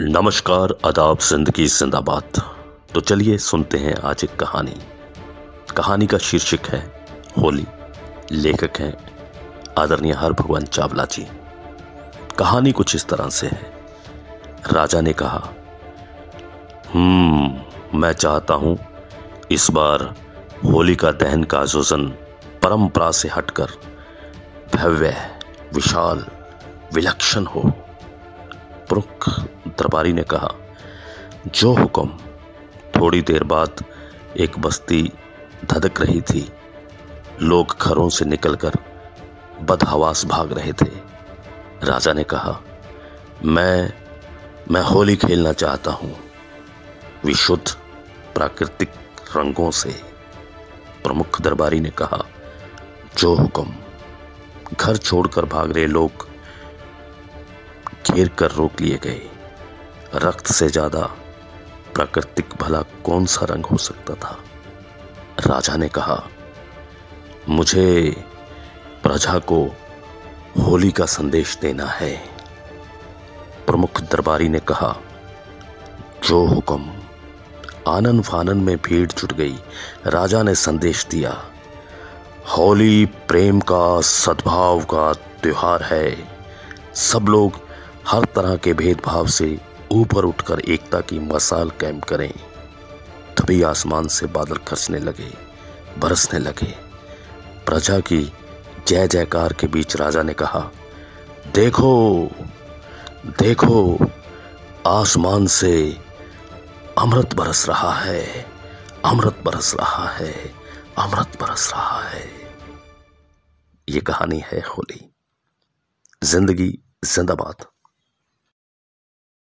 नमस्कार, आदाब, ज़िंदगी, जिंदाबाद। तो चलिए सुनते हैं आज एक कहानी। कहानी का शीर्षक है, होली। लेखक हैं आदरणीय हर भगवान चावला जी कहानी कुछ इस तरह से है। राजा ने कहा हम्म मैं चाहता हूँ इस बार होली का दहन का आयोजन परंपरा से हटकर भव्य, विशाल, विलक्षण हो। प्रमुख दरबारी ने कहा, जो हुक्म थोड़ी देर बाद एक बस्ती धधक रही थी, लोग घरों से निकलकर बदहवास भाग रहे थे। राजा ने कहा, मैं मैं होली खेलना चाहता हूँ, विशुद्ध प्राकृतिक रंगों से। प्रमुख दरबारी ने कहा, जो हुक्म घर छोड़कर भाग रहे लोग घेर कर रोक लिए गए। रक्त से ज़्यादा प्राकृतिक भला कौन सा रंग हो सकता था? राजा ने कहा, मुझे प्रजा को होली का संदेश देना है। प्रमुख दरबारी ने कहा, जो हुक्म आनंद फानन में भीड़ जुट गई, राजा ने संदेश दिया, होली प्रेम का, सद्भाव का त्योहार है। सब लोग हर तरह के भेदभाव से ऊपर उठकर एकता की मसाल कैम करें। तभी आसमान से बादल खर्चने लगे, बरसने लगे। प्रजा की जय जयकार के बीच राजा ने कहा, देखो देखो, आसमान से अमृत बरस रहा है, अमृत बरस रहा है, अमृत बरस रहा है। ये कहानी है होली। ज़िंदगी जिंदाबाद।